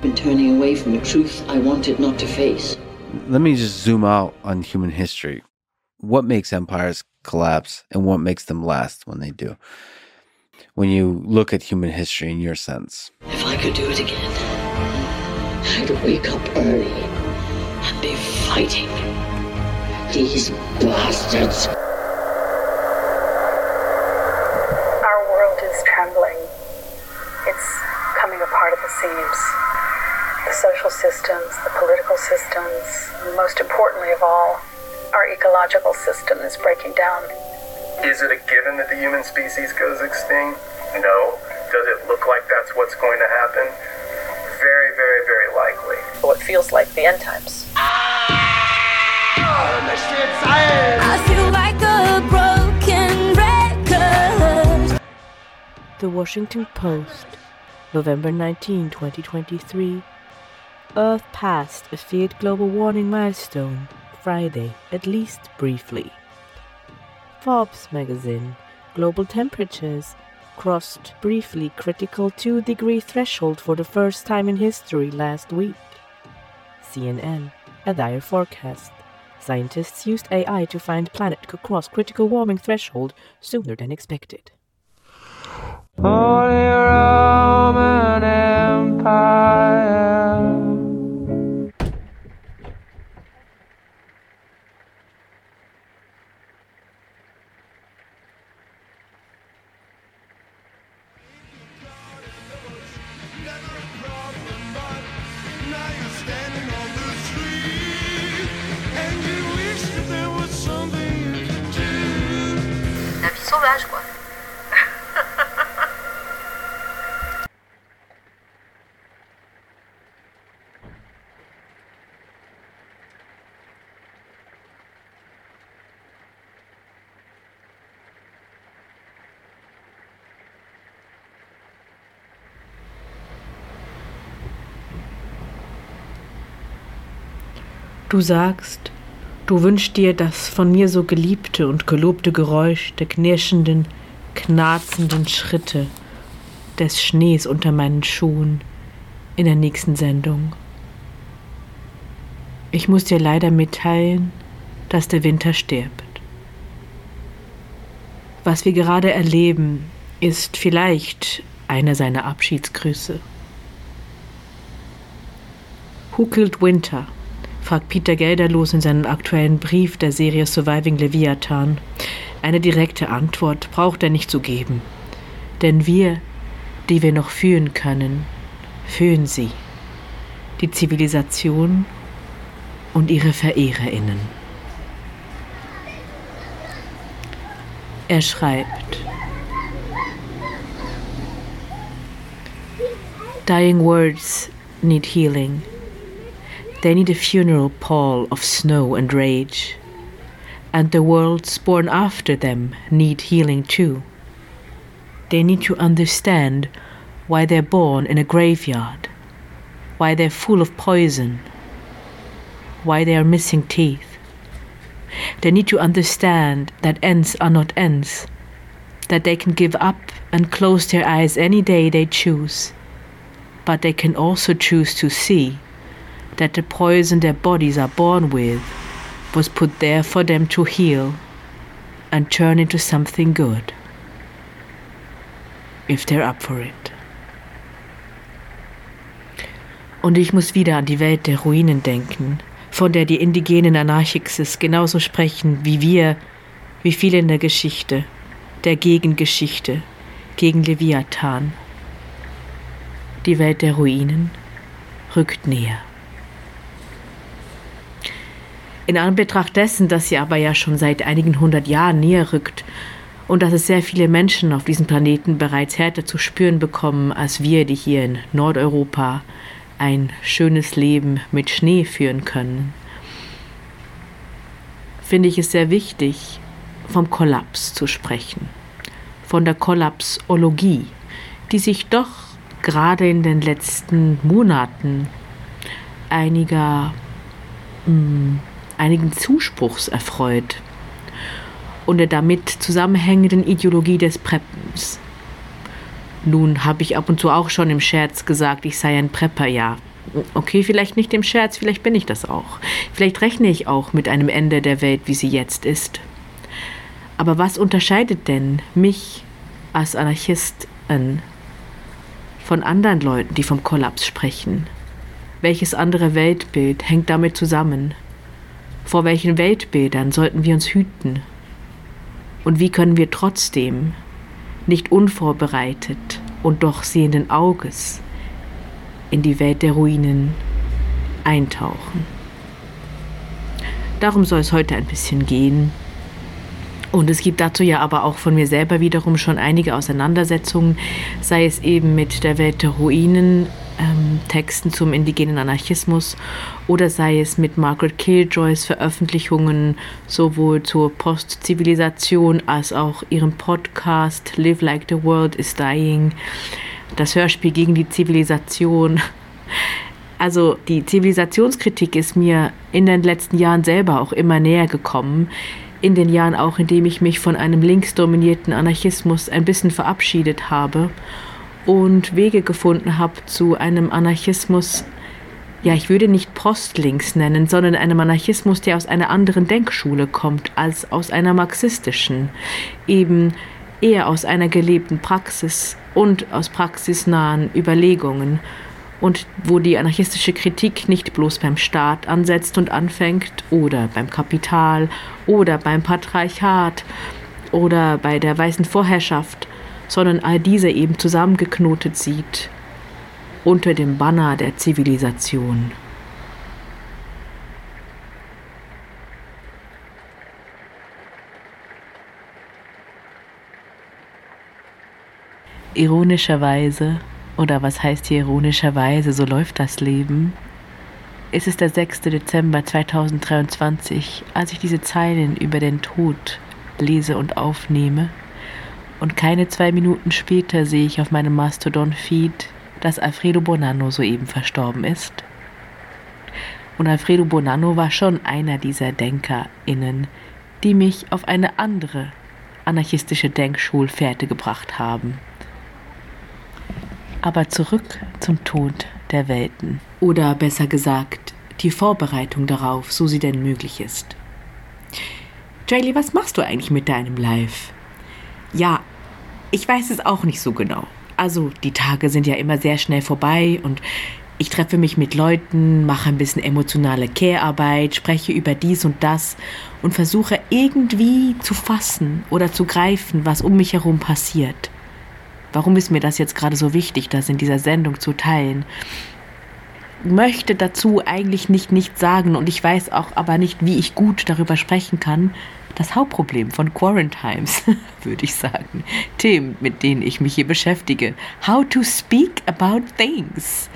Been turning away from a truth I wanted not to face. Let me just zoom out on human history. What makes empires collapse and what makes them last when they do? When you look at human history in your sense. If I could do it again, I'd wake up early and be fighting these bastards. Our world is trembling. It's coming apart at the seams. The social systems, the political systems, and most importantly of all, our ecological system is breaking down. Is it a given that the human species goes extinct? No. Does it look like that's what's going to happen? Very, very, very likely. What feels like the end times. I feel like a broken record. The Washington Post, November 19, 2023. Earth passed a feared global warming milestone Friday, at least briefly. Forbes magazine, global temperatures crossed briefly critical 2 degree threshold for the first time in history last week. CNN, a dire forecast. Scientists used AI to find planet could cross critical warming threshold sooner than expected. Holy Roman Empire. Du sagst, du wünschst dir das von mir so geliebte und gelobte Geräusch der knirschenden, knarzenden Schritte des Schnees unter meinen Schuhen in der nächsten Sendung. Ich muss dir leider mitteilen, dass der Winter stirbt. Was wir gerade erleben, ist vielleicht einer seiner Abschiedsgrüße. Who Killed Winter? Fragt Peter Gelderlos in seinem aktuellen Brief der Serie Surviving Leviathan. Eine direkte Antwort braucht er nicht zu geben. Denn wir, die wir noch fühlen können, fühlen sie. Die Zivilisation und ihre VerehrerInnen. Er schreibt, Dying words need healing. They need a funeral pall of snow and rage. And the worlds born after them need healing too. They need to understand why they're born in a graveyard, why they're full of poison, why they are missing teeth. They need to understand that ends are not ends, that they can give up and close their eyes any day they choose, but they can also choose to see that the poison their bodies are born with was put there for them to heal and turn into something good, if they're up for it. Und ich muss wieder an die Welt der Ruinen denken, von der die indigenen Anarchixes genauso sprechen wie wir, wie viele in der Geschichte, der Gegengeschichte, gegen Leviathan. Die Welt der Ruinen rückt näher. In Anbetracht dessen, dass sie aber ja schon seit einigen hundert Jahren näher rückt und dass es sehr viele Menschen auf diesem Planeten bereits härter zu spüren bekommen als wir, die hier in Nordeuropa ein schönes Leben mit Schnee führen können, finde ich es sehr wichtig, vom Kollaps zu sprechen, von der Kollapsologie, die sich doch gerade in den letzten Monaten einiger mh, einigen Zuspruchs erfreut und der damit zusammenhängenden Ideologie des Preppens. Nun habe ich ab und zu auch schon im Scherz gesagt, ich sei ein Prepper, ja, Okay, vielleicht nicht im Scherz, vielleicht bin ich das auch. Vielleicht rechne ich auch mit einem Ende der Welt, wie sie jetzt ist. Aber was unterscheidet denn mich als Anarchistin von anderen Leuten, die vom Kollaps sprechen? Welches andere Weltbild hängt damit zusammen? Vor welchen Weltbildern sollten wir uns hüten? Und wie können wir trotzdem, nicht unvorbereitet und doch sehenden Auges, in die Welt der Ruinen eintauchen? Darum soll es heute ein bisschen gehen. Und es gibt dazu ja aber auch von mir selber wiederum schon einige Auseinandersetzungen, sei es eben mit der Welt der Ruinen, ähm, Texten zum indigenen Anarchismus oder sei es mit Margaret Killjoys Veröffentlichungen sowohl zur Postzivilisation als auch ihrem Podcast Live Like the World is Dying, das Hörspiel gegen die Zivilisation. Also die Zivilisationskritik ist mir in den letzten Jahren selber auch immer näher gekommen in den Jahren auch, in dem ich mich von einem linksdominierten Anarchismus ein bisschen verabschiedet habe und Wege gefunden habe zu einem Anarchismus, ja, ich würde nicht postlinks nennen, sondern einem Anarchismus, der aus einer anderen Denkschule kommt als aus einer marxistischen, eben eher aus einer gelebten Praxis und aus praxisnahen Überlegungen und wo die anarchistische Kritik nicht bloß beim Staat ansetzt und anfängt oder beim Kapital oder beim Patriarchat oder bei der weißen Vorherrschaft, sondern all diese eben zusammengeknotet sieht unter dem Banner der Zivilisation. Ironischerweise oder was heißt hier ironischerweise, so läuft das Leben, ist es der 6. Dezember 2023, als ich diese Zeilen über den Tod lese und aufnehme. Und keine zwei Minuten später sehe ich auf meinem Mastodon-Feed, dass Alfredo Bonanno soeben verstorben ist. Und Alfredo Bonanno war schon einer dieser DenkerInnen, die mich auf eine andere anarchistische Denkschulfährte gebracht haben. Aber zurück zum Tod der Welten. Oder besser gesagt, die Vorbereitung darauf, so sie denn möglich ist. Jaylee, was machst du eigentlich mit deinem Live? Ich weiß es auch nicht so genau. Also, die Tage sind ja immer sehr schnell vorbei und ich treffe mich mit Leuten, mache ein bisschen emotionale Care-Arbeit, spreche über dies und das und versuche irgendwie zu fassen oder zu greifen, was um mich herum passiert. Warum ist mir das jetzt gerade so wichtig, das in dieser Sendung zu teilen? Möchte dazu eigentlich nicht nichts sagen und ich weiß auch aber nicht, wie ich gut darüber sprechen kann. Das Hauptproblem von Quarantimes, würde ich sagen. Themen, mit denen ich mich hier beschäftige. How to speak about things.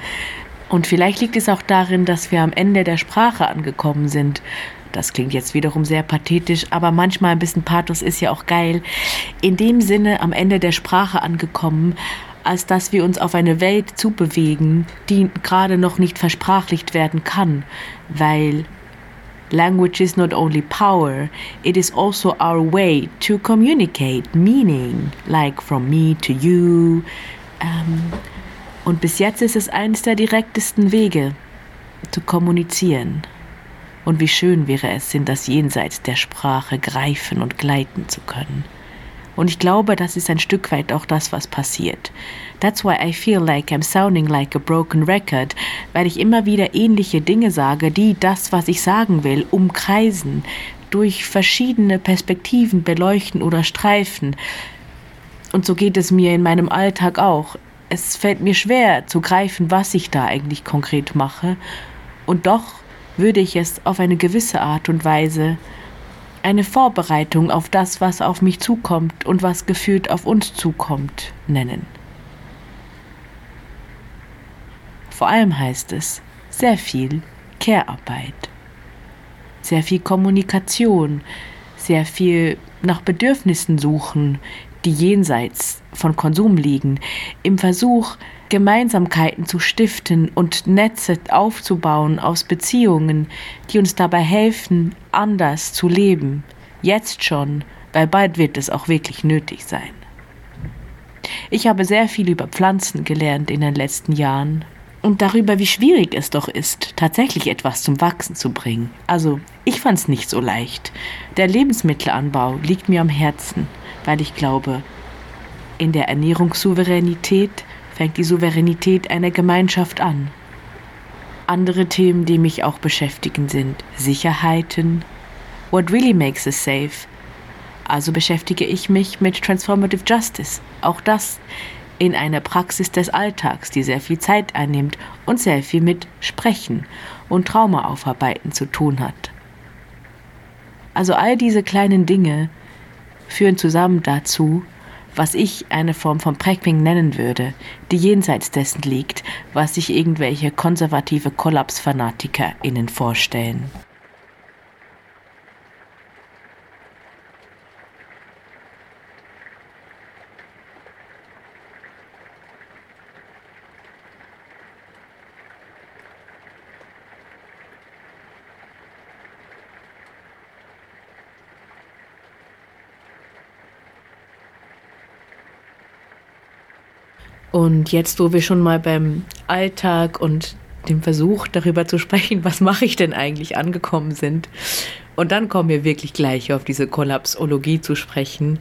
Und vielleicht liegt es auch darin, dass wir am Ende der Sprache angekommen sind das klingt jetzt wiederum sehr pathetisch, aber manchmal ein bisschen Pathos ist ja auch geil. In dem Sinne am Ende der Sprache angekommen, als dass wir uns auf eine Welt zubewegen, die gerade noch nicht versprachlicht werden kann, weil Language is not only power, it is also our way to communicate meaning, like from me to you. Ähm, und bis jetzt ist es eines der direktesten Wege zu kommunizieren. Und wie schön wäre es, in das Jenseits der Sprache greifen und gleiten zu können. Und ich glaube, das ist ein Stück weit auch das, was passiert. That's why I feel like I'm sounding like a broken record, weil ich immer wieder ähnliche Dinge sage, die das, was ich sagen will, umkreisen, durch verschiedene Perspektiven beleuchten oder streifen. Und so geht es mir in meinem Alltag auch. Es fällt mir schwer zu greifen, was ich da eigentlich konkret mache. Und doch würde ich es auf eine gewisse Art und Weise eine Vorbereitung auf das, was auf mich zukommt und was gefühlt auf uns zukommt, nennen. Vor allem heißt es sehr viel Care-Arbeit, sehr viel Kommunikation, sehr viel nach Bedürfnissen suchen, die jenseits von Konsum liegen, im Versuch, Gemeinsamkeiten zu stiften und Netze aufzubauen aus Beziehungen, die uns dabei helfen, anders zu leben. Jetzt schon, weil bald wird es auch wirklich nötig sein. Ich habe sehr viel über Pflanzen gelernt in den letzten Jahren. und darüber, wie schwierig es doch ist, tatsächlich etwas zum Wachsen zu bringen. Also, ich fand es nicht so leicht. Der Lebensmittelanbau liegt mir am Herzen, weil ich glaube, in der Ernährungssouveränität fängt die Souveränität einer Gemeinschaft an. Andere Themen, die mich auch beschäftigen, sind Sicherheiten. What really makes us safe? Also beschäftige ich mich mit Transformative Justice. Auch das in einer Praxis des Alltags, die sehr viel Zeit einnimmt und sehr viel mit Sprechen und Traumaaufarbeiten zu tun hat. Also all diese kleinen Dinge führen zusammen dazu, was ich eine Form von Prägping nennen würde, die jenseits dessen liegt, was sich irgendwelche konservative KollapsfanatikerInnen vorstellen. Und jetzt, wo wir schon mal beim Alltag und dem Versuch darüber zu sprechen, was mache ich denn eigentlich angekommen sind, und dann kommen wir wirklich gleich auf diese Kollapsologie zu sprechen,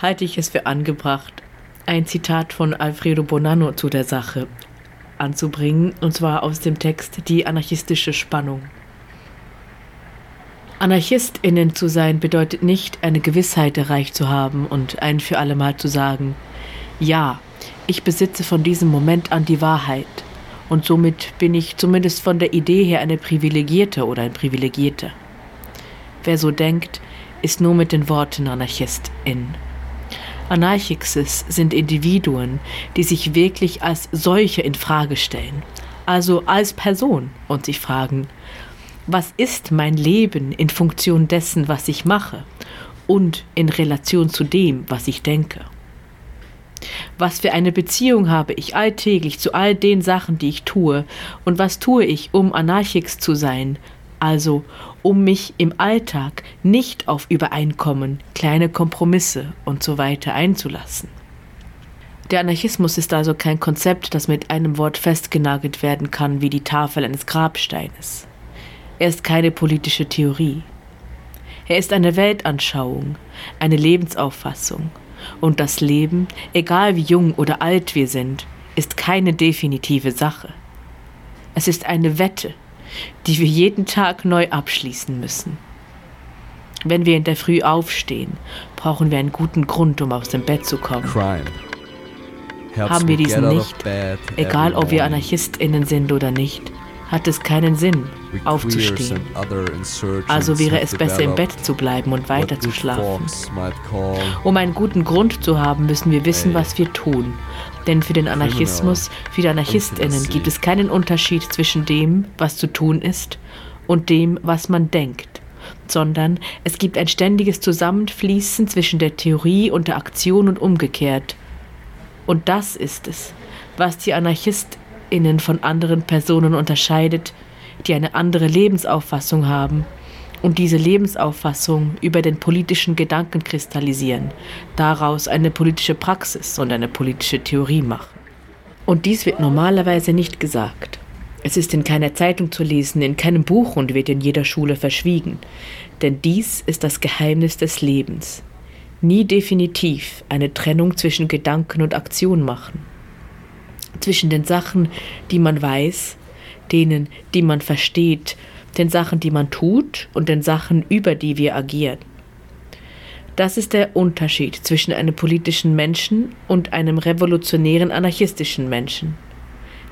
halte ich es für angebracht, ein Zitat von Alfredo Bonanno zu der Sache anzubringen, und zwar aus dem Text Die anarchistische Spannung. Anarchistinnen zu sein bedeutet nicht, eine Gewissheit erreicht zu haben und ein für allemal zu sagen, ja, ich besitze von diesem Moment an die Wahrheit. Und somit bin ich zumindest von der Idee her eine Privilegierte oder ein Privilegierter. Wer so denkt, ist nur mit den Worten Anarchistin. Anarchixes sind Individuen, die sich wirklich als solche in Frage stellen, also als Person und sich fragen, was ist mein Leben in Funktion dessen, was ich mache und in Relation zu dem, was ich denke? Was für eine Beziehung habe ich alltäglich zu all den Sachen, die ich tue? Und was tue ich, um Anarchix zu sein? Also, um mich im Alltag nicht auf Übereinkommen, kleine Kompromisse und so weiter einzulassen. Der Anarchismus ist also kein Konzept, das mit einem Wort festgenagelt werden kann wie die Tafel eines Grabsteines. Er ist keine politische Theorie. Er ist eine Weltanschauung, eine Lebensauffassung, und das Leben, egal wie jung oder alt wir sind, ist keine definitive Sache. Es ist eine Wette, die wir jeden Tag neu abschließen müssen. Wenn wir in der Früh aufstehen, brauchen wir einen guten Grund, um aus dem Bett zu kommen. Crime. Haben wir diesen nicht, egal ob wir AnarchistInnen sind oder nicht, hat es keinen Sinn, aufzustehen. Also wäre es besser, im Bett zu bleiben und weiter zu schlafen. Um einen guten Grund zu haben, müssen wir wissen, was wir tun. Denn für den Anarchismus, für die AnarchistInnen gibt es keinen Unterschied zwischen dem, was zu tun ist, und dem, was man denkt, sondern es gibt ein ständiges Zusammenfließen zwischen der Theorie und der Aktion und umgekehrt. Und das ist es, was die Anarchisten innen von anderen Personen unterscheidet, die eine andere Lebensauffassung haben und diese Lebensauffassung über den politischen Gedanken kristallisieren, daraus eine politische Praxis und eine politische Theorie machen. Und dies wird normalerweise nicht gesagt. Es ist in keiner Zeitung zu lesen, in keinem Buch und wird in jeder Schule verschwiegen, denn dies ist das Geheimnis des Lebens. Nie definitiv eine Trennung zwischen Gedanken und Aktion machen zwischen den Sachen, die man weiß, denen, die man versteht, den Sachen, die man tut und den Sachen, über die wir agieren. Das ist der Unterschied zwischen einem politischen Menschen und einem revolutionären anarchistischen Menschen.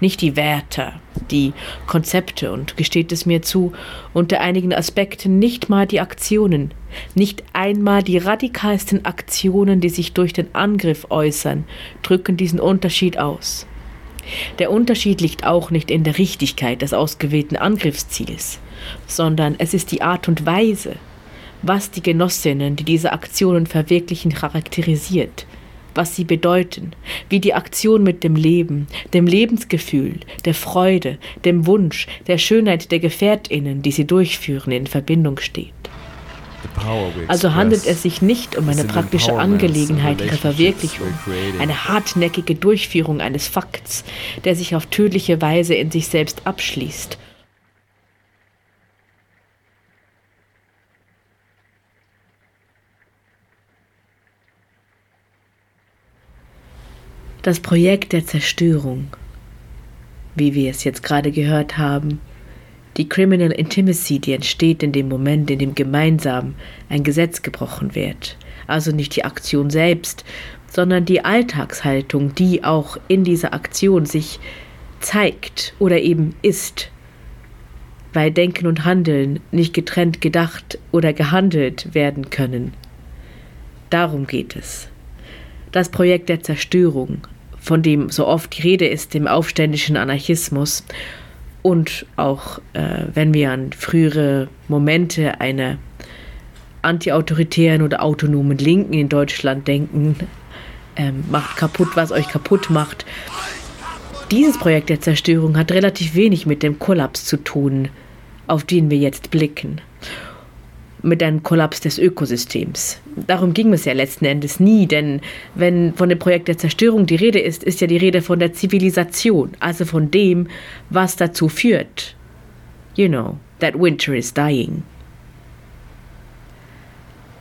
Nicht die Werte, die Konzepte und gesteht es mir zu, unter einigen Aspekten nicht mal die Aktionen, nicht einmal die radikalsten Aktionen, die sich durch den Angriff äußern, drücken diesen Unterschied aus. Der Unterschied liegt auch nicht in der Richtigkeit des ausgewählten Angriffsziels, sondern es ist die Art und Weise, was die Genossinnen, die diese Aktionen verwirklichen, charakterisiert, was sie bedeuten, wie die Aktion mit dem Leben, dem Lebensgefühl, der Freude, dem Wunsch, der Schönheit der Gefährtinnen, die sie durchführen, in Verbindung steht. Also handelt es sich nicht um eine praktische Angelegenheit ihrer Verwirklichung, eine hartnäckige Durchführung eines Fakts, der sich auf tödliche Weise in sich selbst abschließt. Das Projekt der Zerstörung, wie wir es jetzt gerade gehört haben, die Criminal Intimacy, die entsteht in dem Moment, in dem gemeinsam ein Gesetz gebrochen wird. Also nicht die Aktion selbst, sondern die Alltagshaltung, die auch in dieser Aktion sich zeigt oder eben ist. Weil Denken und Handeln nicht getrennt gedacht oder gehandelt werden können. Darum geht es. Das Projekt der Zerstörung, von dem so oft die Rede ist im aufständischen Anarchismus, und auch äh, wenn wir an frühere Momente einer antiautoritären oder autonomen Linken in Deutschland denken, ähm, macht kaputt, was euch kaputt macht. Dieses Projekt der Zerstörung hat relativ wenig mit dem Kollaps zu tun, auf den wir jetzt blicken mit einem Kollaps des Ökosystems. Darum ging es ja letzten Endes nie, denn wenn von dem Projekt der Zerstörung die Rede ist, ist ja die Rede von der Zivilisation, also von dem, was dazu führt. You know, that winter is dying.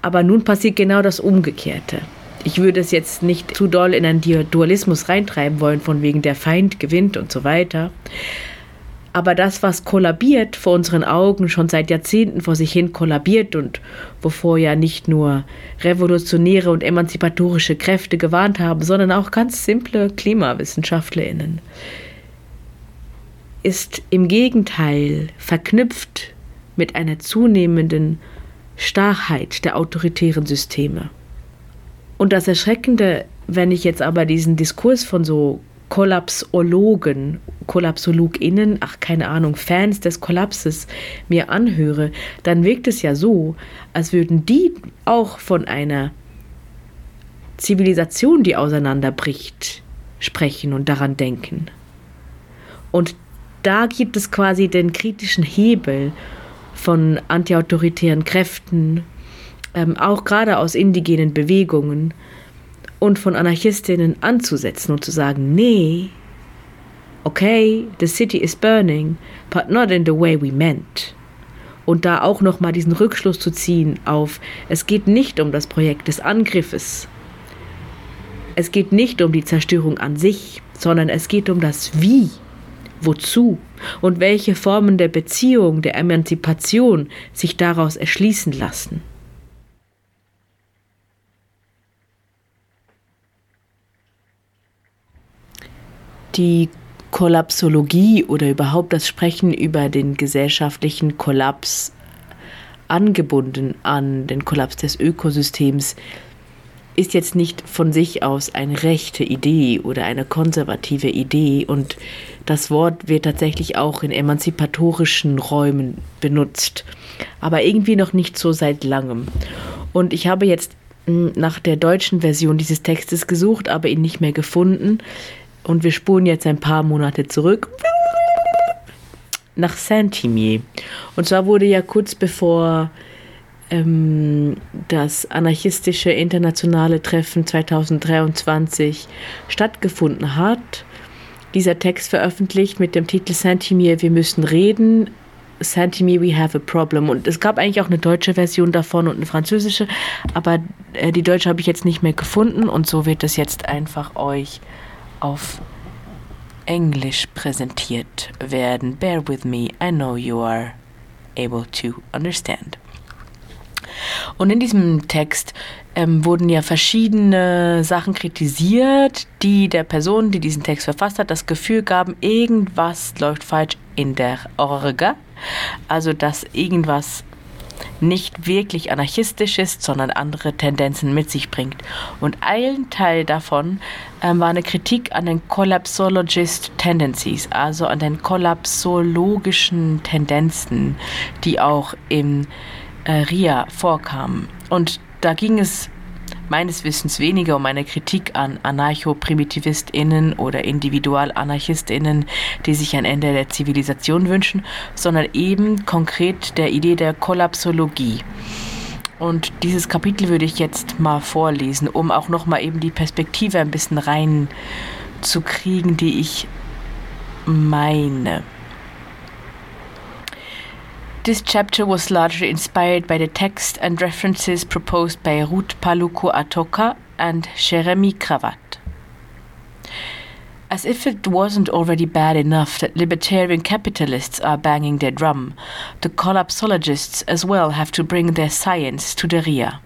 Aber nun passiert genau das Umgekehrte. Ich würde es jetzt nicht zu doll in einen Dualismus reintreiben wollen, von wegen der Feind gewinnt und so weiter. Aber das, was kollabiert vor unseren Augen, schon seit Jahrzehnten vor sich hin kollabiert und wovor ja nicht nur revolutionäre und emanzipatorische Kräfte gewarnt haben, sondern auch ganz simple KlimawissenschaftlerInnen, ist im Gegenteil verknüpft mit einer zunehmenden Starrheit der autoritären Systeme. Und das Erschreckende, wenn ich jetzt aber diesen Diskurs von so Kollapsologen, KollapsologInnen, ach keine Ahnung, Fans des Kollapses mir anhöre, dann wirkt es ja so, als würden die auch von einer Zivilisation, die auseinanderbricht, sprechen und daran denken. Und da gibt es quasi den kritischen Hebel von antiautoritären Kräften, ähm, auch gerade aus indigenen Bewegungen, und von Anarchistinnen anzusetzen und zu sagen, nee, okay, the city is burning, but not in the way we meant. Und da auch nochmal diesen Rückschluss zu ziehen auf, es geht nicht um das Projekt des Angriffes. Es geht nicht um die Zerstörung an sich, sondern es geht um das Wie, wozu und welche Formen der Beziehung, der Emanzipation sich daraus erschließen lassen. Die Kollapsologie oder überhaupt das Sprechen über den gesellschaftlichen Kollaps angebunden an den Kollaps des Ökosystems ist jetzt nicht von sich aus eine rechte Idee oder eine konservative Idee und das Wort wird tatsächlich auch in emanzipatorischen Räumen benutzt, aber irgendwie noch nicht so seit langem. Und ich habe jetzt hm, nach der deutschen Version dieses Textes gesucht, aber ihn nicht mehr gefunden. Und wir spulen jetzt ein paar Monate zurück nach Saint-Imier. Und zwar wurde ja kurz bevor ähm, das anarchistische internationale Treffen 2023 stattgefunden hat, dieser Text veröffentlicht mit dem Titel Saint-Imier, wir müssen reden. Saint-Imier, we have a problem. Und es gab eigentlich auch eine deutsche Version davon und eine französische, aber äh, die deutsche habe ich jetzt nicht mehr gefunden und so wird es jetzt einfach euch auf Englisch präsentiert werden. Bear with me, I know you are able to understand. Und in diesem Text ähm, wurden ja verschiedene Sachen kritisiert, die der Person, die diesen Text verfasst hat, das Gefühl gaben, irgendwas läuft falsch in der Orga. Also, dass irgendwas nicht wirklich anarchistisch ist, sondern andere Tendenzen mit sich bringt. Und ein Teil davon ähm, war eine Kritik an den Collapsologist Tendencies, also an den kollapsologischen Tendenzen, die auch im äh, RIA vorkamen. Und da ging es meines Wissens weniger um eine Kritik an Anarcho-PrimitivistInnen oder IndividualanarchistInnen, die sich ein Ende der Zivilisation wünschen, sondern eben konkret der Idee der Kollapsologie. Und dieses Kapitel würde ich jetzt mal vorlesen, um auch noch mal eben die Perspektive ein bisschen rein zu kriegen, die ich meine. This chapter was largely inspired by the text and references proposed by Ruth Paluku Atoka and Jeremy Kravat. As if it wasn't already bad enough that libertarian capitalists are banging their drum, the collapsologists as well have to bring their science to the RIA.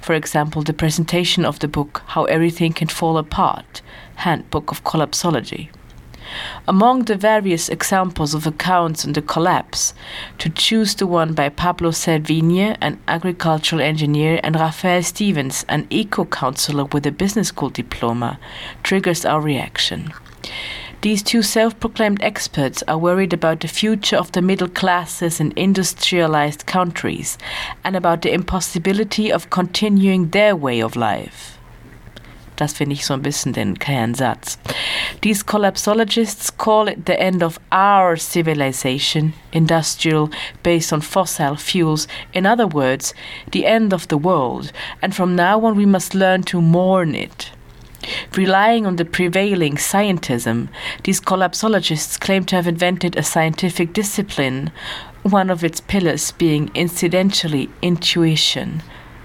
For example, the presentation of the book How Everything Can Fall Apart, Handbook of Collapsology. Among the various examples of accounts on the collapse, to choose the one by Pablo Servigne, an agricultural engineer, and Raphael Stevens, an eco counselor with a business school diploma, triggers our reaction. These two self proclaimed experts are worried about the future of the middle classes in industrialized countries and about the impossibility of continuing their way of life. Das finde ich so ein bisschen den Kernsatz. These collapsologists call it the end of our civilization, industrial, based on fossil fuels. In other words, the end of the world. And from now on, we must learn to mourn it. Relying on the prevailing scientism, these collapsologists claim to have invented a scientific discipline, one of its pillars being incidentally intuition.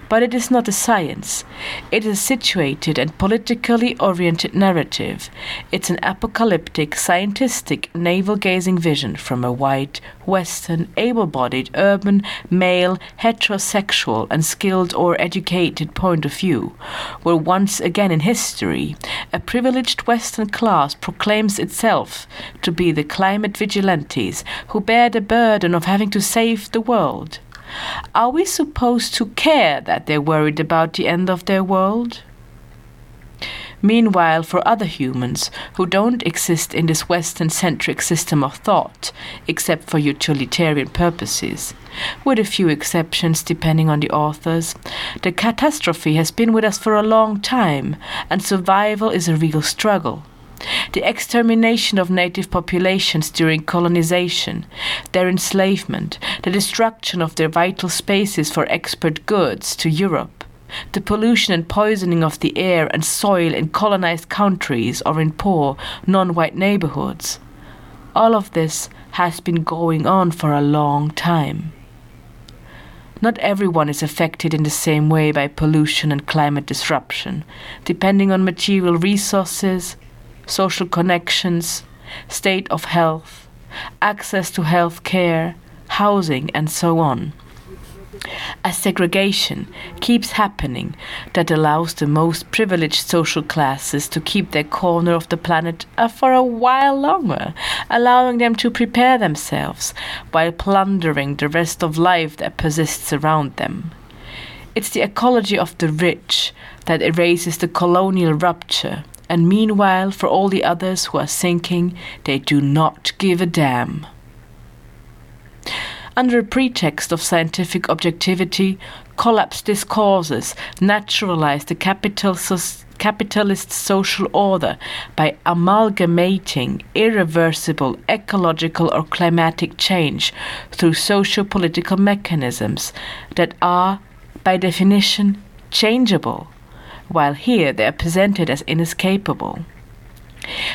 But it is not a science. It is a situated and politically oriented narrative. It's an apocalyptic, scientistic, navel gazing vision from a white, Western, able bodied, urban, male, heterosexual, and skilled or educated point of view, where once again in history, a privileged Western class proclaims itself to be the climate vigilantes who bear the burden of having to save the world. Are we supposed to care that they're worried about the end of their world? Meanwhile, for other humans who don't exist in this Western centric system of thought, except for utilitarian purposes, with a few exceptions depending on the authors, the catastrophe has been with us for a long time, and survival is a real struggle. The extermination of native populations during colonization, their enslavement, the destruction of their vital spaces for export goods to Europe, the pollution and poisoning of the air and soil in colonized countries or in poor, non white neighborhoods. All of this has been going on for a long time. Not everyone is affected in the same way by pollution and climate disruption, depending on material resources, social connections, state of health, access to health care, housing, and so on. A segregation keeps happening that allows the most privileged social classes to keep their corner of the planet uh, for a while longer, allowing them to prepare themselves while plundering the rest of life that persists around them. It's the ecology of the rich that erases the colonial rupture and meanwhile, for all the others who are sinking, they do not give a damn. Under a pretext of scientific objectivity, collapse discourses naturalize the capital capitalist social order by amalgamating irreversible ecological or climatic change through socio political mechanisms that are, by definition, changeable while here they are presented as inescapable.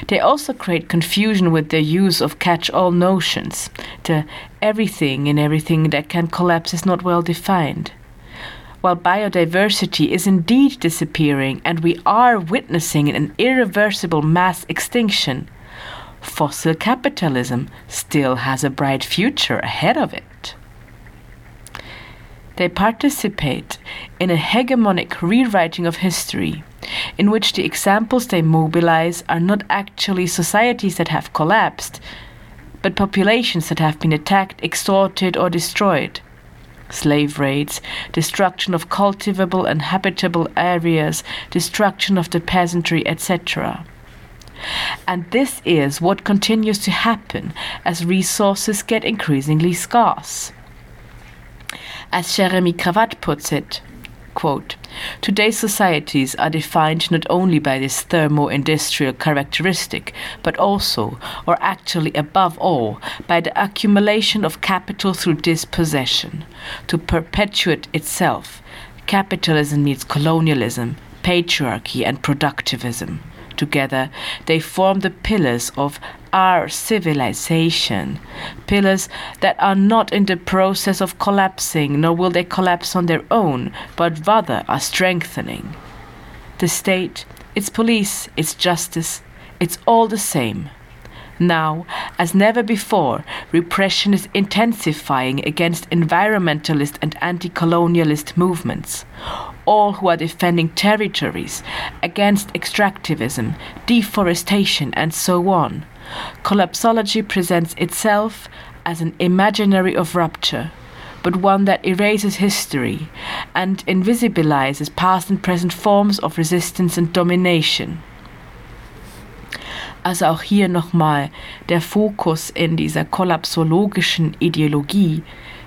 They also create confusion with their use of catch all notions. The everything and everything that can collapse is not well defined. While biodiversity is indeed disappearing and we are witnessing an irreversible mass extinction, fossil capitalism still has a bright future ahead of it. They participate in a hegemonic rewriting of history, in which the examples they mobilize are not actually societies that have collapsed, but populations that have been attacked, extorted, or destroyed. Slave raids, destruction of cultivable and habitable areas, destruction of the peasantry, etc. And this is what continues to happen as resources get increasingly scarce. As Jeremy Cravat puts it, Quote, Today's societies are defined not only by this thermo industrial characteristic, but also, or actually above all, by the accumulation of capital through dispossession. To perpetuate itself, capitalism needs colonialism, patriarchy, and productivism. Together, they form the pillars of our civilization. Pillars that are not in the process of collapsing, nor will they collapse on their own, but rather are strengthening. The state, its police, its justice, it's all the same. Now, as never before, repression is intensifying against environmentalist and anti colonialist movements. All who are defending territories against extractivism, deforestation, and so on. Collapsology presents itself as an imaginary of rupture, but one that erases history and invisibilizes past and present forms of resistance and domination. Also auch hier nochmal der Fokus in dieser kollapsologischen Ideologie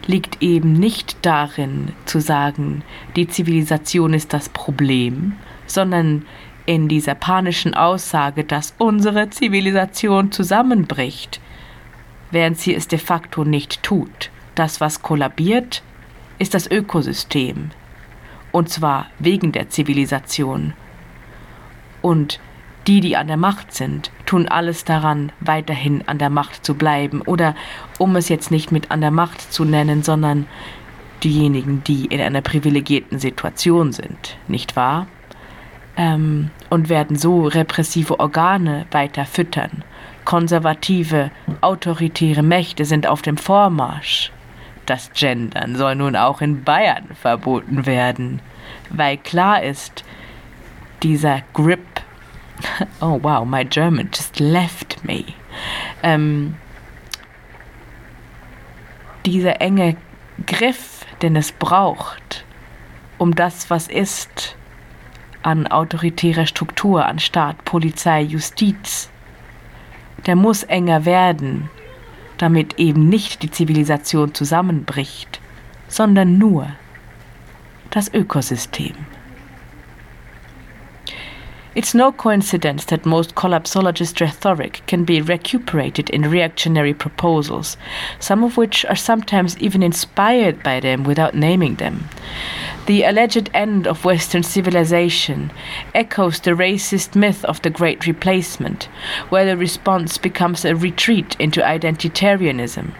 liegt eben nicht darin zu sagen, die Zivilisation ist das Problem, sondern in dieser panischen Aussage, dass unsere Zivilisation zusammenbricht, während sie es de facto nicht tut. Das, was kollabiert, ist das Ökosystem. Und zwar wegen der Zivilisation. Und die, die an der Macht sind, tun alles daran, weiterhin an der Macht zu bleiben. Oder um es jetzt nicht mit an der Macht zu nennen, sondern diejenigen, die in einer privilegierten Situation sind, nicht wahr? Ähm, und werden so repressive Organe weiter füttern. Konservative, autoritäre Mächte sind auf dem Vormarsch. Das Gendern soll nun auch in Bayern verboten werden, weil klar ist, dieser Grip oh wow, my German just left me. Ähm, dieser enge Griff, den es braucht, um das, was ist, an autoritärer Struktur, an Staat, Polizei, Justiz, der muss enger werden, damit eben nicht die Zivilisation zusammenbricht, sondern nur das Ökosystem. It's no coincidence that most collapsologist rhetoric can be recuperated in reactionary proposals, some of which are sometimes even inspired by them without naming them. The alleged end of Western civilization echoes the racist myth of the Great Replacement, where the response becomes a retreat into identitarianism.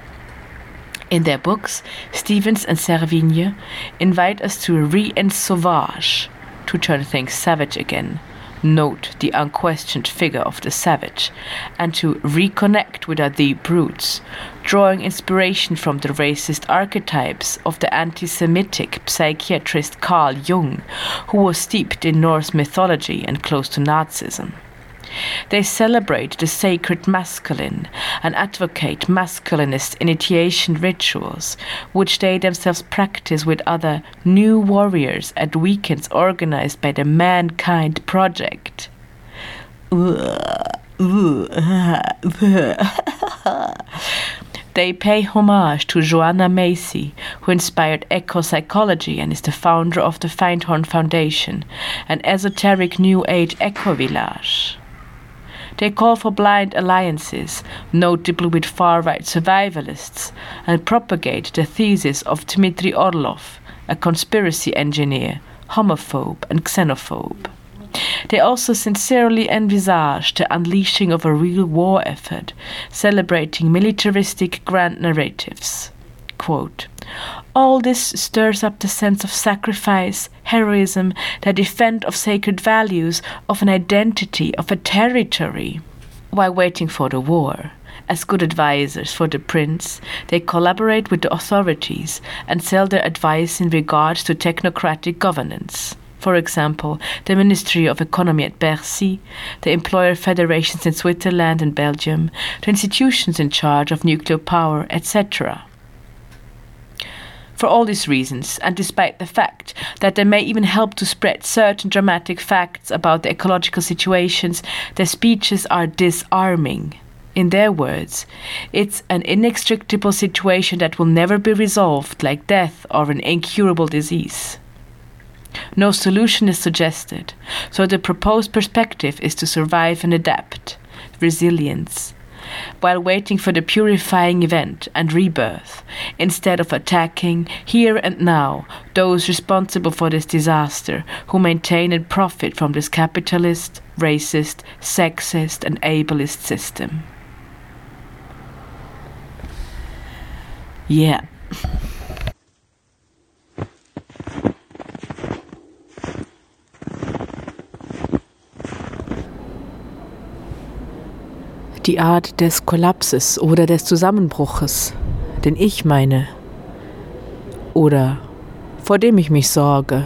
In their books, Stevens and Servigne invite us to re sauvage, to turn things savage again, note the unquestioned figure of the savage, and to reconnect with deep roots, drawing inspiration from the racist archetypes of the anti Semitic psychiatrist Carl Jung, who was steeped in Norse mythology and close to Nazism. They celebrate the sacred masculine and advocate masculinist initiation rituals, which they themselves practice with other new warriors at weekends organized by the Mankind Project. They pay homage to Joanna Macy, who inspired eco psychology and is the founder of the Feinhorn Foundation, an esoteric new age eco village. They call for blind alliances, notably with far right survivalists, and propagate the thesis of Dmitry Orlov, a conspiracy engineer, homophobe, and xenophobe. They also sincerely envisage the unleashing of a real war effort, celebrating militaristic grand narratives. Quote, All this stirs up the sense of sacrifice, heroism, the defense of sacred values, of an identity, of a territory. While waiting for the war, as good advisers for the prince, they collaborate with the authorities and sell their advice in regard to technocratic governance. For example, the Ministry of Economy at Bercy, the employer federations in Switzerland and Belgium, the institutions in charge of nuclear power, etc. For all these reasons, and despite the fact that they may even help to spread certain dramatic facts about the ecological situations, their speeches are disarming. In their words, it's an inextricable situation that will never be resolved, like death or an incurable disease. No solution is suggested, so the proposed perspective is to survive and adapt, resilience, while waiting for the purifying event and rebirth, instead of attacking here and now those responsible for this disaster who maintain and profit from this capitalist, racist, sexist, and ableist system. Yeah. Die Art des Kollapses oder des Zusammenbruches, den ich meine, oder vor dem ich mich sorge,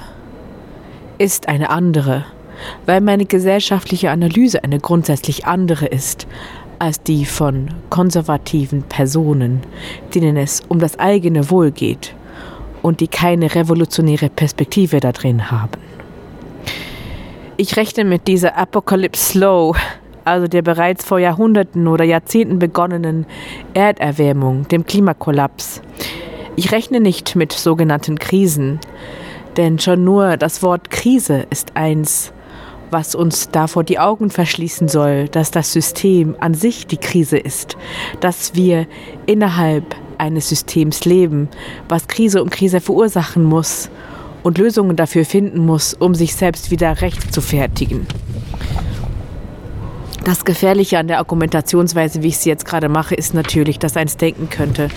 ist eine andere, weil meine gesellschaftliche Analyse eine grundsätzlich andere ist als die von konservativen Personen, denen es um das eigene Wohl geht und die keine revolutionäre Perspektive da drin haben. Ich rechne mit dieser Apocalypse Slow, also der bereits vor Jahrhunderten oder Jahrzehnten begonnenen Erderwärmung, dem Klimakollaps. Ich rechne nicht mit sogenannten Krisen, denn schon nur das Wort Krise ist eins, was uns davor die Augen verschließen soll, dass das System an sich die Krise ist, dass wir innerhalb eines Systems leben, was Krise um Krise verursachen muss und Lösungen dafür finden muss, um sich selbst wieder recht zu fertigen. Das Gefährliche an der Argumentationsweise, wie ich sie jetzt gerade mache, ist natürlich, dass eins denken könnte,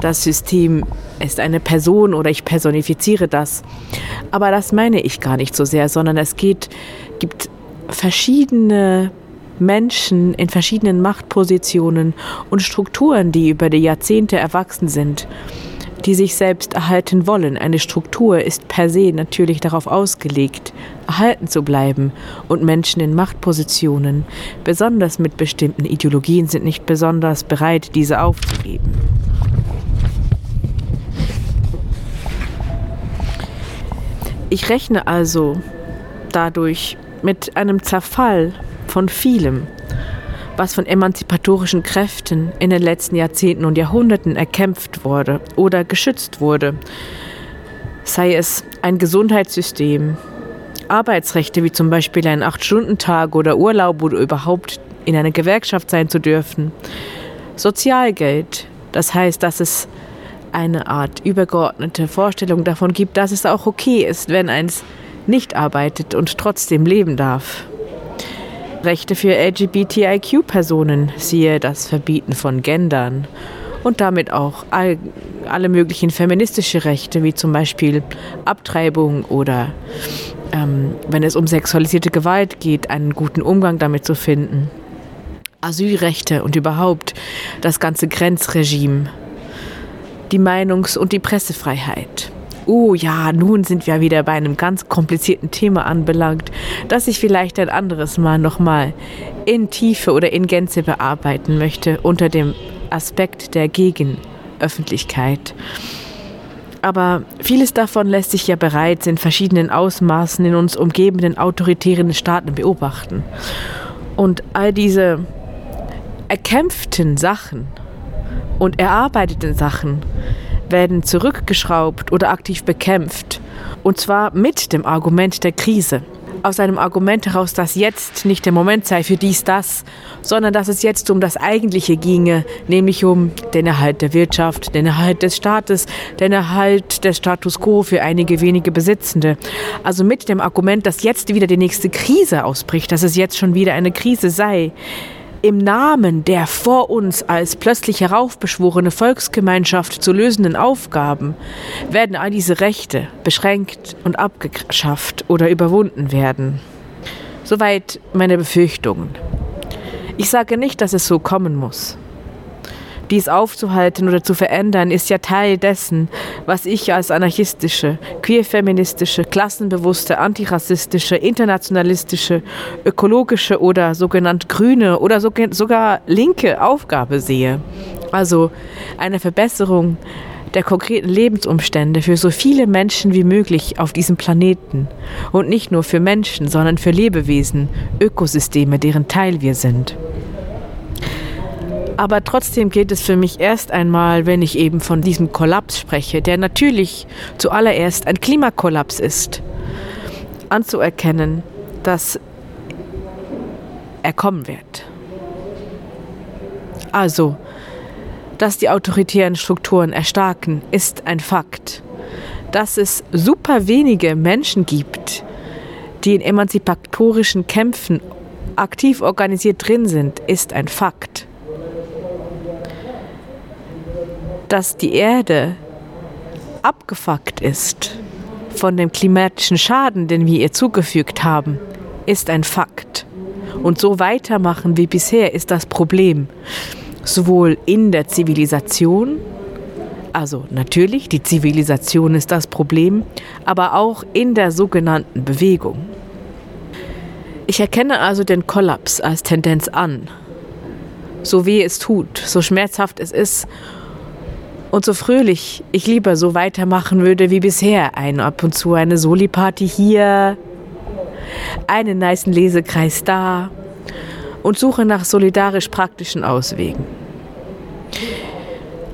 das System ist eine Person oder ich personifiziere das. Aber das meine ich gar nicht so sehr, sondern es geht, gibt verschiedene Menschen in verschiedenen Machtpositionen und Strukturen, die über die Jahrzehnte erwachsen sind die sich selbst erhalten wollen. Eine Struktur ist per se natürlich darauf ausgelegt, erhalten zu bleiben und Menschen in Machtpositionen, besonders mit bestimmten Ideologien, sind nicht besonders bereit, diese aufzugeben. Ich rechne also dadurch mit einem Zerfall von vielem, was von emanzipatorischen Kräften in den letzten Jahrzehnten und Jahrhunderten erkämpft wurde oder geschützt wurde. Sei es ein Gesundheitssystem, Arbeitsrechte wie zum Beispiel ein Acht-Stunden-Tag oder Urlaub oder überhaupt in einer Gewerkschaft sein zu dürfen. Sozialgeld, das heißt, dass es eine Art übergeordnete Vorstellung davon gibt, dass es auch okay ist, wenn eins nicht arbeitet und trotzdem leben darf. Rechte für LGBTIQ-Personen, siehe das Verbieten von Gendern und damit auch all, alle möglichen feministische Rechte, wie zum Beispiel Abtreibung oder ähm, wenn es um sexualisierte Gewalt geht, einen guten Umgang damit zu finden. Asylrechte und überhaupt das ganze Grenzregime, die Meinungs- und die Pressefreiheit. Oh ja, nun sind wir wieder bei einem ganz komplizierten Thema anbelangt, das ich vielleicht ein anderes Mal nochmal in Tiefe oder in Gänze bearbeiten möchte unter dem Aspekt der Gegenöffentlichkeit. Aber vieles davon lässt sich ja bereits in verschiedenen Ausmaßen in uns umgebenden autoritären Staaten beobachten. Und all diese erkämpften Sachen und erarbeiteten Sachen werden zurückgeschraubt oder aktiv bekämpft. Und zwar mit dem Argument der Krise. Aus einem Argument heraus, dass jetzt nicht der Moment sei für dies, das, sondern dass es jetzt um das Eigentliche ginge, nämlich um den Erhalt der Wirtschaft, den Erhalt des Staates, den Erhalt des Status quo für einige wenige Besitzende. Also mit dem Argument, dass jetzt wieder die nächste Krise ausbricht, dass es jetzt schon wieder eine Krise sei im Namen der vor uns als plötzlich heraufbeschworene Volksgemeinschaft zu lösenden Aufgaben werden all diese Rechte beschränkt und abgeschafft oder überwunden werden. Soweit meine Befürchtungen. Ich sage nicht, dass es so kommen muss. Dies aufzuhalten oder zu verändern, ist ja Teil dessen, was ich als anarchistische, queerfeministische, klassenbewusste, antirassistische, internationalistische, ökologische oder sogenannt grüne oder sogar linke Aufgabe sehe. Also eine Verbesserung der konkreten Lebensumstände für so viele Menschen wie möglich auf diesem Planeten. Und nicht nur für Menschen, sondern für Lebewesen, Ökosysteme, deren Teil wir sind. Aber trotzdem geht es für mich erst einmal, wenn ich eben von diesem Kollaps spreche, der natürlich zuallererst ein Klimakollaps ist. anzuerkennen, dass er kommen wird. Also, dass die autoritären Strukturen erstarken, ist ein Fakt. Dass es super wenige Menschen gibt, die in emanzipatorischen Kämpfen aktiv organisiert drin sind, ist ein Fakt. Dass die Erde abgefuckt ist von dem klimatischen Schaden, den wir ihr zugefügt haben, ist ein Fakt. Und so weitermachen wie bisher ist das Problem. Sowohl in der Zivilisation, also natürlich, die Zivilisation ist das Problem, aber auch in der sogenannten Bewegung. Ich erkenne also den Kollaps als Tendenz an. So weh es tut, so schmerzhaft es ist und so fröhlich ich lieber so weitermachen würde wie bisher. Ein ab und zu eine Soli-Party hier, einen niceen Lesekreis da und suche nach solidarisch praktischen Auswegen.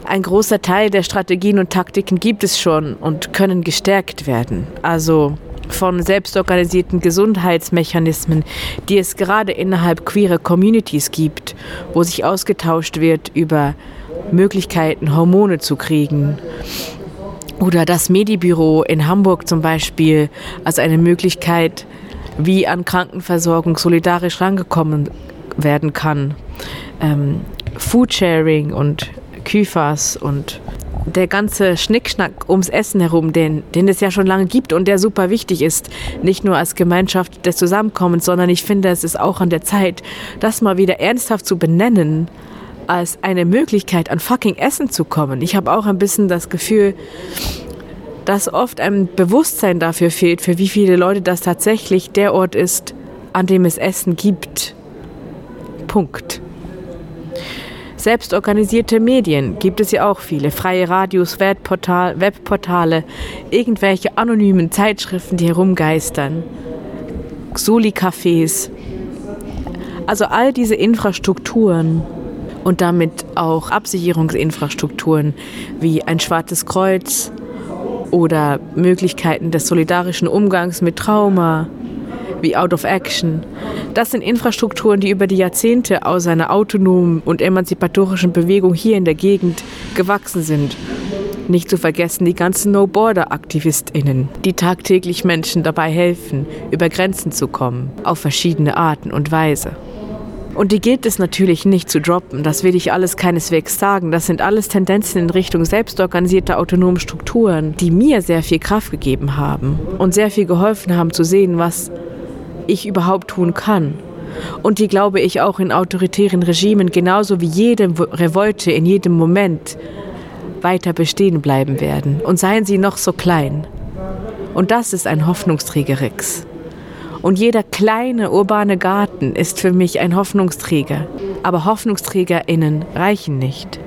Ein großer Teil der Strategien und Taktiken gibt es schon und können gestärkt werden. Also von selbstorganisierten Gesundheitsmechanismen, die es gerade innerhalb queerer Communities gibt, wo sich ausgetauscht wird über Möglichkeiten, Hormone zu kriegen. Oder das Medibüro in Hamburg zum Beispiel als eine Möglichkeit, wie an Krankenversorgung solidarisch rangekommen werden kann. Ähm, Foodsharing und Küfers und der ganze Schnickschnack ums Essen herum, den, den es ja schon lange gibt und der super wichtig ist, nicht nur als Gemeinschaft des Zusammenkommens, sondern ich finde, es ist auch an der Zeit, das mal wieder ernsthaft zu benennen, als eine Möglichkeit, an fucking Essen zu kommen. Ich habe auch ein bisschen das Gefühl, dass oft ein Bewusstsein dafür fehlt, für wie viele Leute das tatsächlich der Ort ist, an dem es Essen gibt. Punkt. Selbstorganisierte Medien gibt es ja auch viele. Freie Radios, Webportal, Webportale, irgendwelche anonymen Zeitschriften, die herumgeistern. Soli-Cafés. Also all diese Infrastrukturen und damit auch Absicherungsinfrastrukturen wie ein Schwarzes Kreuz oder Möglichkeiten des solidarischen Umgangs mit Trauma, wie Out of Action. Das sind Infrastrukturen, die über die Jahrzehnte aus einer autonomen und emanzipatorischen Bewegung hier in der Gegend gewachsen sind. Nicht zu vergessen die ganzen No-Border-AktivistInnen, die tagtäglich Menschen dabei helfen, über Grenzen zu kommen, auf verschiedene Arten und Weise. Und die gilt es natürlich nicht zu droppen. Das will ich alles keineswegs sagen. Das sind alles Tendenzen in Richtung selbstorganisierter autonome Strukturen, die mir sehr viel Kraft gegeben haben und sehr viel geholfen haben zu sehen, was ich überhaupt tun kann. Und die glaube ich auch in autoritären Regimen genauso wie jede Revolte in jedem Moment weiter bestehen bleiben werden. Und seien sie noch so klein. Und das ist ein Hoffnungsträger Rix. Und jeder kleine urbane Garten ist für mich ein Hoffnungsträger. Aber HoffnungsträgerInnen reichen nicht.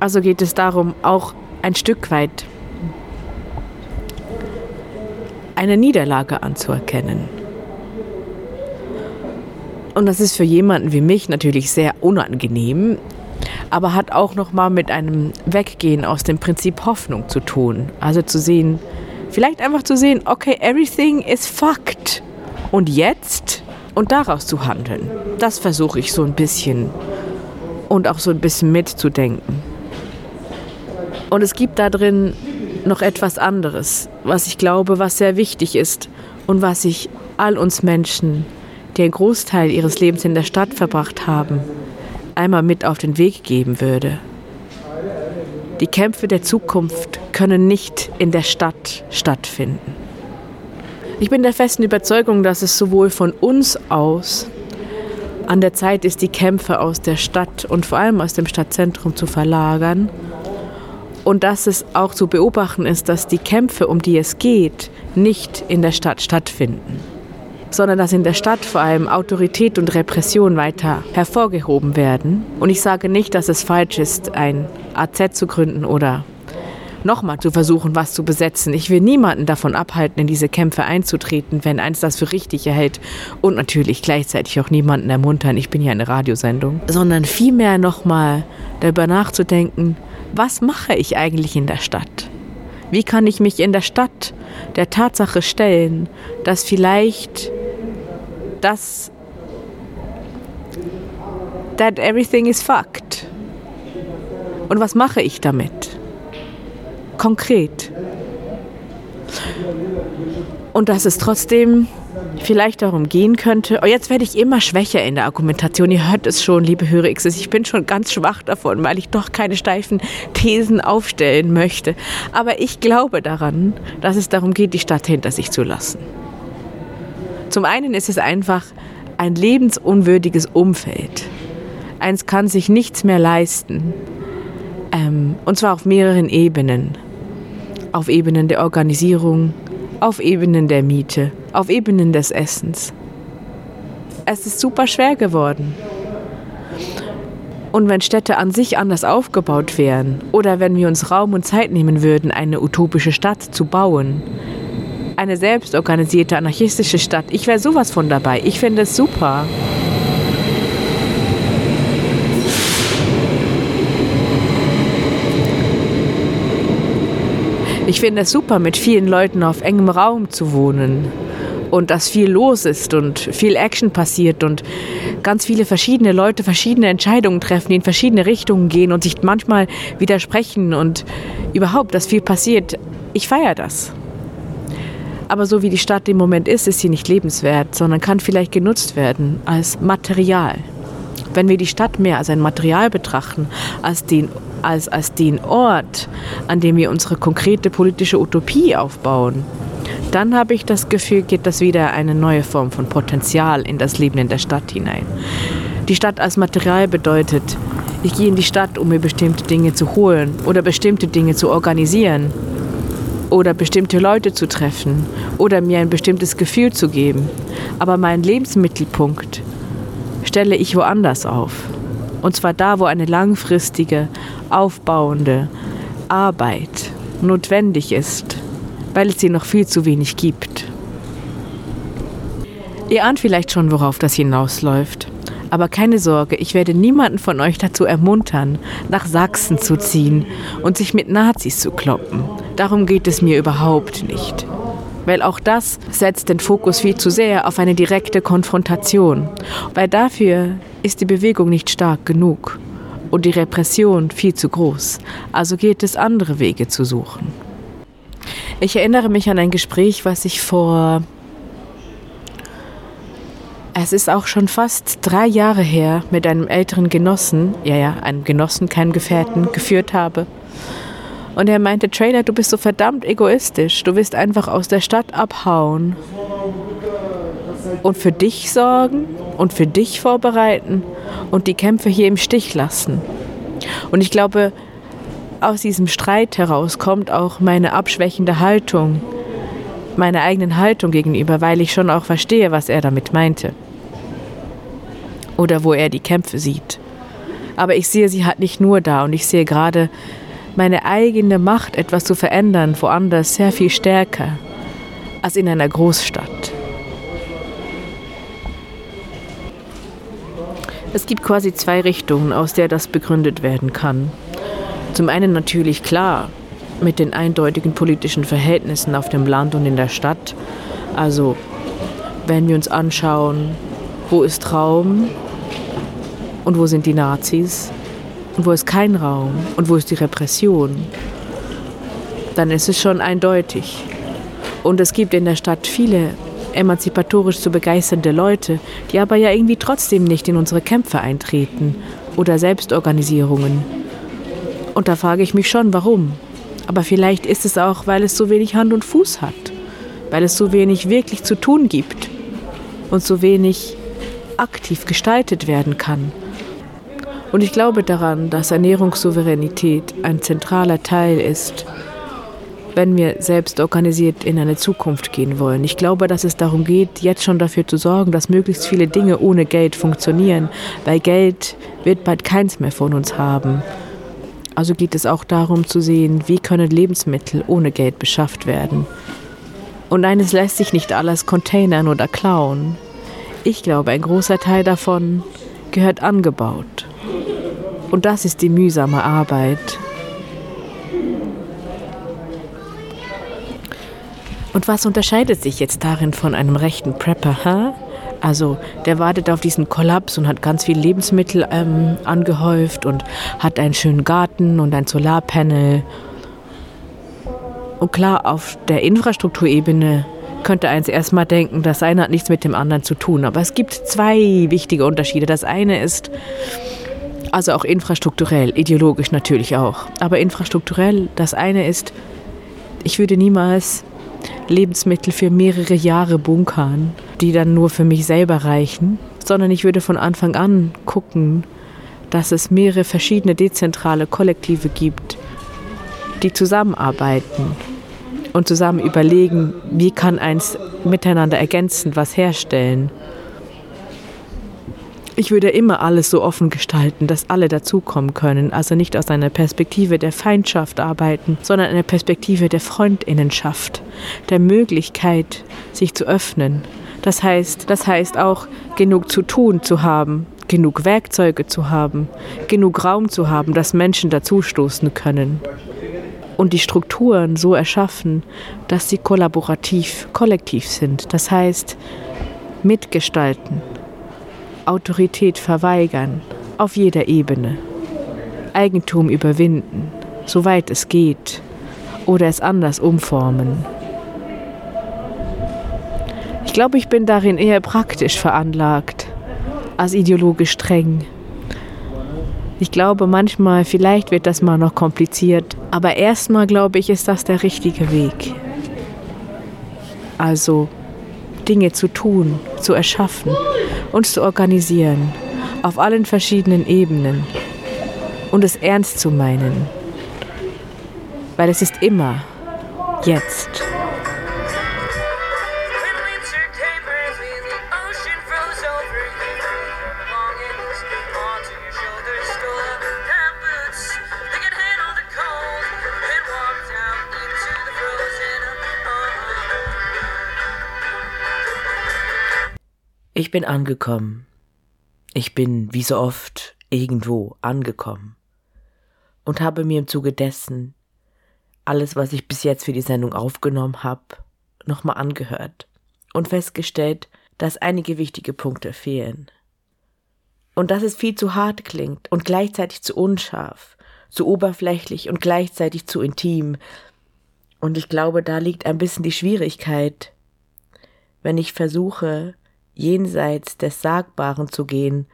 Also geht es darum, auch ein Stück weit eine Niederlage anzuerkennen. Und das ist für jemanden wie mich natürlich sehr unangenehm, aber hat auch noch mal mit einem Weggehen aus dem Prinzip Hoffnung zu tun. Also zu sehen, vielleicht einfach zu sehen, okay, everything is fucked. Und jetzt? Und daraus zu handeln. Das versuche ich so ein bisschen und auch so ein bisschen mitzudenken. Und es gibt da drin noch etwas anderes, was ich glaube, was sehr wichtig ist und was ich all uns Menschen die einen Großteil ihres Lebens in der Stadt verbracht haben, einmal mit auf den Weg geben würde. Die Kämpfe der Zukunft können nicht in der Stadt stattfinden. Ich bin der festen Überzeugung, dass es sowohl von uns aus an der Zeit ist, die Kämpfe aus der Stadt und vor allem aus dem Stadtzentrum zu verlagern und dass es auch zu beobachten ist, dass die Kämpfe, um die es geht, nicht in der Stadt stattfinden sondern dass in der Stadt vor allem Autorität und Repression weiter hervorgehoben werden. Und ich sage nicht, dass es falsch ist, ein AZ zu gründen oder nochmal zu versuchen, was zu besetzen. Ich will niemanden davon abhalten, in diese Kämpfe einzutreten, wenn eins das für richtig erhält. Und natürlich gleichzeitig auch niemanden ermuntern, ich bin ja eine Radiosendung, sondern vielmehr nochmal darüber nachzudenken, was mache ich eigentlich in der Stadt? Wie kann ich mich in der Stadt der Tatsache stellen, dass vielleicht das that everything is fucked. Und was mache ich damit? Konkret. Und dass es trotzdem vielleicht darum gehen könnte. Oh, jetzt werde ich immer schwächer in der Argumentation. Ihr hört es schon, liebe Hörer X's. Ich bin schon ganz schwach davon, weil ich doch keine steifen Thesen aufstellen möchte. Aber ich glaube daran, dass es darum geht, die Stadt hinter sich zu lassen. Zum einen ist es einfach ein lebensunwürdiges Umfeld. Eins kann sich nichts mehr leisten. Ähm, und zwar auf mehreren Ebenen. Auf Ebenen der Organisierung, auf Ebenen der Miete, auf Ebenen des Essens. Es ist super schwer geworden. Und wenn Städte an sich anders aufgebaut wären oder wenn wir uns Raum und Zeit nehmen würden, eine utopische Stadt zu bauen, eine selbstorganisierte anarchistische Stadt, ich wäre sowas von dabei. Ich finde es super. Ich finde es super, mit vielen Leuten auf engem Raum zu wohnen und dass viel los ist und viel Action passiert und ganz viele verschiedene Leute verschiedene Entscheidungen treffen, die in verschiedene Richtungen gehen und sich manchmal widersprechen und überhaupt, dass viel passiert. Ich feiere das. Aber so wie die Stadt im Moment ist, ist sie nicht lebenswert, sondern kann vielleicht genutzt werden als Material. Wenn wir die Stadt mehr als ein Material betrachten, als den als, als den Ort, an dem wir unsere konkrete politische Utopie aufbauen, dann habe ich das Gefühl, geht das wieder eine neue Form von Potenzial in das Leben in der Stadt hinein. Die Stadt als Material bedeutet, ich gehe in die Stadt, um mir bestimmte Dinge zu holen oder bestimmte Dinge zu organisieren oder bestimmte Leute zu treffen oder mir ein bestimmtes Gefühl zu geben. Aber meinen Lebensmittelpunkt stelle ich woanders auf. Und zwar da, wo eine langfristige, aufbauende Arbeit notwendig ist, weil es sie noch viel zu wenig gibt. Ihr ahnt vielleicht schon, worauf das hinausläuft. Aber keine Sorge, ich werde niemanden von euch dazu ermuntern, nach Sachsen zu ziehen und sich mit Nazis zu kloppen. Darum geht es mir überhaupt nicht. Weil auch das setzt den Fokus viel zu sehr auf eine direkte Konfrontation. Weil dafür ist die Bewegung nicht stark genug und die Repression viel zu groß. Also geht es andere Wege zu suchen. Ich erinnere mich an ein Gespräch, was ich vor... Es ist auch schon fast drei Jahre her mit einem älteren Genossen, ja, ja, einem Genossen, keinem Gefährten, geführt habe. Und er meinte, Trailer, du bist so verdammt egoistisch. Du willst einfach aus der Stadt abhauen und für dich sorgen und für dich vorbereiten und die Kämpfe hier im Stich lassen. Und ich glaube, aus diesem Streit heraus kommt auch meine abschwächende Haltung, meine eigenen Haltung gegenüber, weil ich schon auch verstehe, was er damit meinte. Oder wo er die Kämpfe sieht. Aber ich sehe sie halt nicht nur da und ich sehe gerade meine eigene Macht, etwas zu verändern, woanders sehr viel stärker als in einer Großstadt. Es gibt quasi zwei Richtungen, aus der das begründet werden kann. Zum einen natürlich klar mit den eindeutigen politischen Verhältnissen auf dem Land und in der Stadt. Also wenn wir uns anschauen, wo ist Raum und wo sind die Nazis und wo ist kein Raum und wo ist die Repression, dann ist es schon eindeutig. Und es gibt in der Stadt viele emanzipatorisch zu begeisternde Leute, die aber ja irgendwie trotzdem nicht in unsere Kämpfe eintreten oder Selbstorganisierungen. Und da frage ich mich schon, warum. Aber vielleicht ist es auch, weil es so wenig Hand und Fuß hat, weil es so wenig wirklich zu tun gibt und so wenig aktiv gestaltet werden kann. Und ich glaube daran, dass Ernährungssouveränität ein zentraler Teil ist wenn wir selbst organisiert in eine Zukunft gehen wollen. Ich glaube, dass es darum geht, jetzt schon dafür zu sorgen, dass möglichst viele Dinge ohne Geld funktionieren, weil Geld wird bald keins mehr von uns haben. Also geht es auch darum zu sehen, wie können Lebensmittel ohne Geld beschafft werden. Und eines lässt sich nicht alles containern oder klauen. Ich glaube, ein großer Teil davon gehört angebaut. Und das ist die mühsame Arbeit, Und was unterscheidet sich jetzt darin von einem rechten Prepper? Huh? Also der wartet auf diesen Kollaps und hat ganz viel Lebensmittel ähm, angehäuft und hat einen schönen Garten und ein Solarpanel. Und klar, auf der Infrastrukturebene könnte eins erstmal denken, das eine hat nichts mit dem anderen zu tun. Aber es gibt zwei wichtige Unterschiede. Das eine ist, also auch infrastrukturell, ideologisch natürlich auch. Aber infrastrukturell, das eine ist, ich würde niemals Lebensmittel für mehrere Jahre bunkern, die dann nur für mich selber reichen, sondern ich würde von Anfang an gucken, dass es mehrere verschiedene dezentrale Kollektive gibt, die zusammenarbeiten und zusammen überlegen, wie kann eins miteinander ergänzend was herstellen. Ich würde immer alles so offen gestalten, dass alle dazukommen können, also nicht aus einer Perspektive der Feindschaft arbeiten, sondern einer Perspektive der Freundinnenschaft, der Möglichkeit, sich zu öffnen. Das heißt, das heißt auch, genug zu tun zu haben, genug Werkzeuge zu haben, genug Raum zu haben, dass Menschen dazustoßen können und die Strukturen so erschaffen, dass sie kollaborativ, kollektiv sind. Das heißt, mitgestalten, Autorität verweigern, auf jeder Ebene, Eigentum überwinden, soweit es geht, oder es anders umformen. Ich glaube, ich bin darin eher praktisch veranlagt als ideologisch streng. Ich glaube manchmal, vielleicht wird das mal noch kompliziert, aber erstmal glaube ich, ist das der richtige Weg. Also Dinge zu tun, zu erschaffen, uns zu organisieren, auf allen verschiedenen Ebenen und es ernst zu meinen, weil es ist immer jetzt. Ich bin angekommen. Ich bin, wie so oft, irgendwo angekommen. Und habe mir im Zuge dessen alles, was ich bis jetzt für die Sendung aufgenommen habe, nochmal angehört und festgestellt, dass einige wichtige Punkte fehlen. Und dass es viel zu hart klingt und gleichzeitig zu unscharf, zu oberflächlich und gleichzeitig zu intim. Und ich glaube, da liegt ein bisschen die Schwierigkeit, wenn ich versuche, jenseits des Sagbaren zu gehen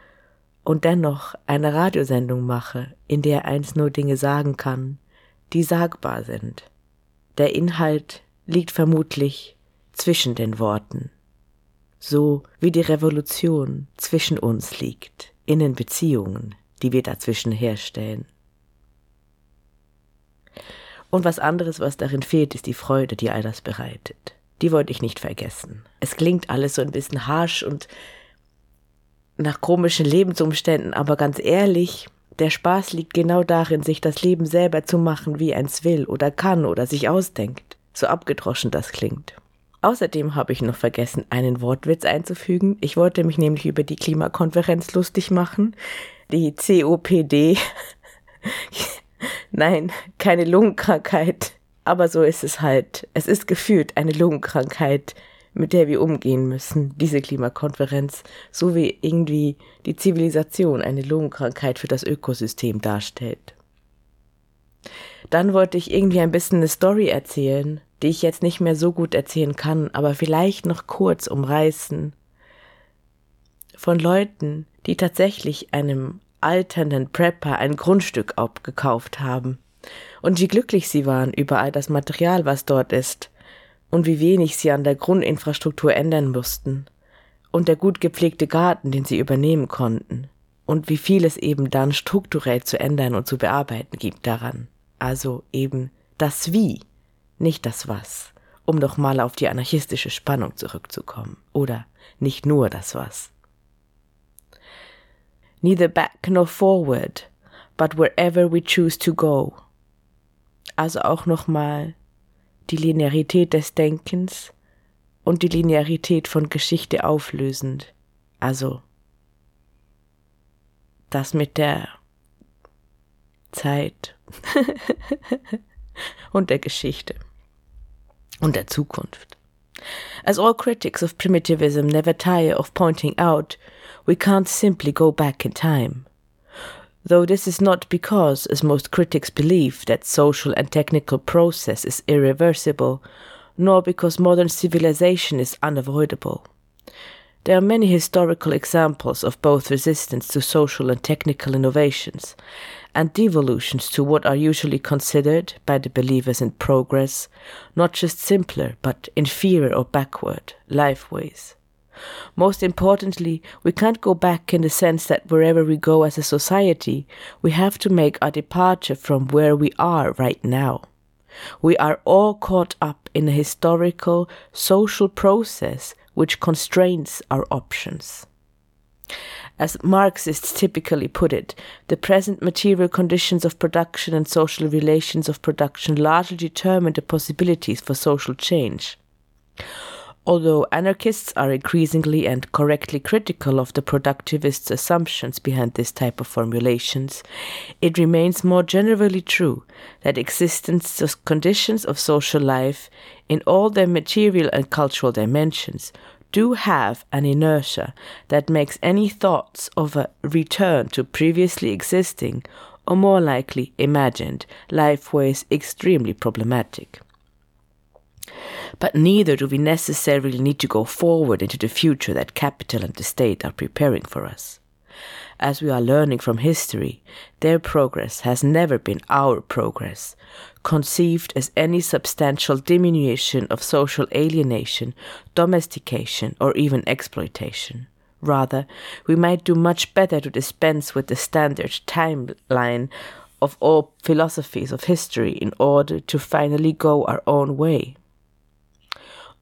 und dennoch eine Radiosendung mache, in der eins nur Dinge sagen kann, die sagbar sind. Der Inhalt liegt vermutlich zwischen den Worten, so wie die Revolution zwischen uns liegt, in den Beziehungen, die wir dazwischen herstellen. Und was anderes, was darin fehlt, ist die Freude, die all das bereitet die wollte ich nicht vergessen. Es klingt alles so ein bisschen harsch und nach komischen Lebensumständen, aber ganz ehrlich, der Spaß liegt genau darin, sich das Leben selber zu machen, wie eins will oder kann oder sich ausdenkt. So abgedroschen das klingt. Außerdem habe ich noch vergessen, einen Wortwitz einzufügen. Ich wollte mich nämlich über die Klimakonferenz lustig machen. Die COPD. Nein, keine Lungenkrankheit. Aber so ist es halt. Es ist gefühlt eine Lungenkrankheit, mit der wir umgehen müssen, diese Klimakonferenz, so wie irgendwie die Zivilisation eine Lungenkrankheit für das Ökosystem darstellt. Dann wollte ich irgendwie ein bisschen eine Story erzählen, die ich jetzt nicht mehr so gut erzählen kann, aber vielleicht noch kurz umreißen. Von Leuten, die tatsächlich einem alternden Prepper ein Grundstück abgekauft haben und wie glücklich sie waren über all das Material, was dort ist, und wie wenig sie an der Grundinfrastruktur ändern mussten, und der gut gepflegte Garten, den sie übernehmen konnten, und wie viel es eben dann strukturell zu ändern und zu bearbeiten gibt daran. Also eben das Wie, nicht das Was, um noch mal auf die anarchistische Spannung zurückzukommen. Oder nicht nur das Was. Neither back nor forward, but wherever we choose to go, also auch nochmal die Linearität des Denkens und die Linearität von Geschichte auflösend. Also das mit der Zeit und der Geschichte. und der Zukunft. As all critics of primitivism never tire of pointing out, we can't simply go back in time. Though this is not because, as most critics believe, that social and technical process is irreversible, nor because modern civilization is unavoidable. There are many historical examples of both resistance to social and technical innovations and devolutions to what are usually considered by the believers in progress not just simpler but inferior or backward life ways. Most importantly, we can't go back in the sense that wherever we go as a society, we have to make our departure from where we are right now. We are all caught up in a historical, social process which constrains our options. As Marxists typically put it, the present material conditions of production and social relations of production largely determine the possibilities for social change. Although anarchists are increasingly and correctly critical of the productivist assumptions behind this type of formulations, it remains more generally true that existence conditions of social life in all their material and cultural dimensions do have an inertia that makes any thoughts of a return to previously existing or more likely imagined lifeways extremely problematic. But neither do we necessarily need to go forward into the future that capital and the state are preparing for us. As we are learning from history, their progress has never been our progress, conceived as any substantial diminution of social alienation, domestication, or even exploitation. Rather, we might do much better to dispense with the standard timeline of all philosophies of history in order to finally go our own way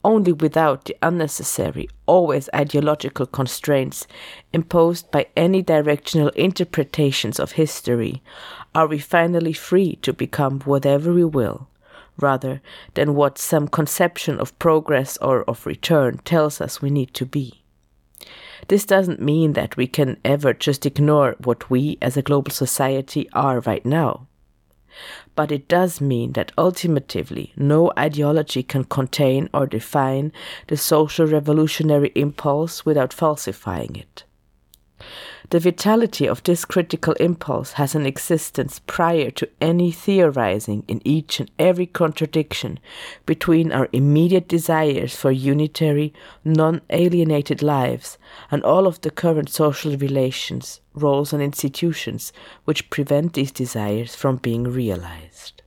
only without the unnecessary, always ideological constraints imposed by any directional interpretations of history are we finally free to become whatever we will, rather than what some conception of progress or of return tells us we need to be. This doesn't mean that we can ever just ignore what we as a global society are right now but it does mean that ultimately no ideology can contain or define the social revolutionary impulse without falsifying it. The vitality of this critical impulse has an existence prior to any theorizing in each and every contradiction between our immediate desires for unitary, non alienated lives and all of the current social relations, roles, and institutions which prevent these desires from being realized.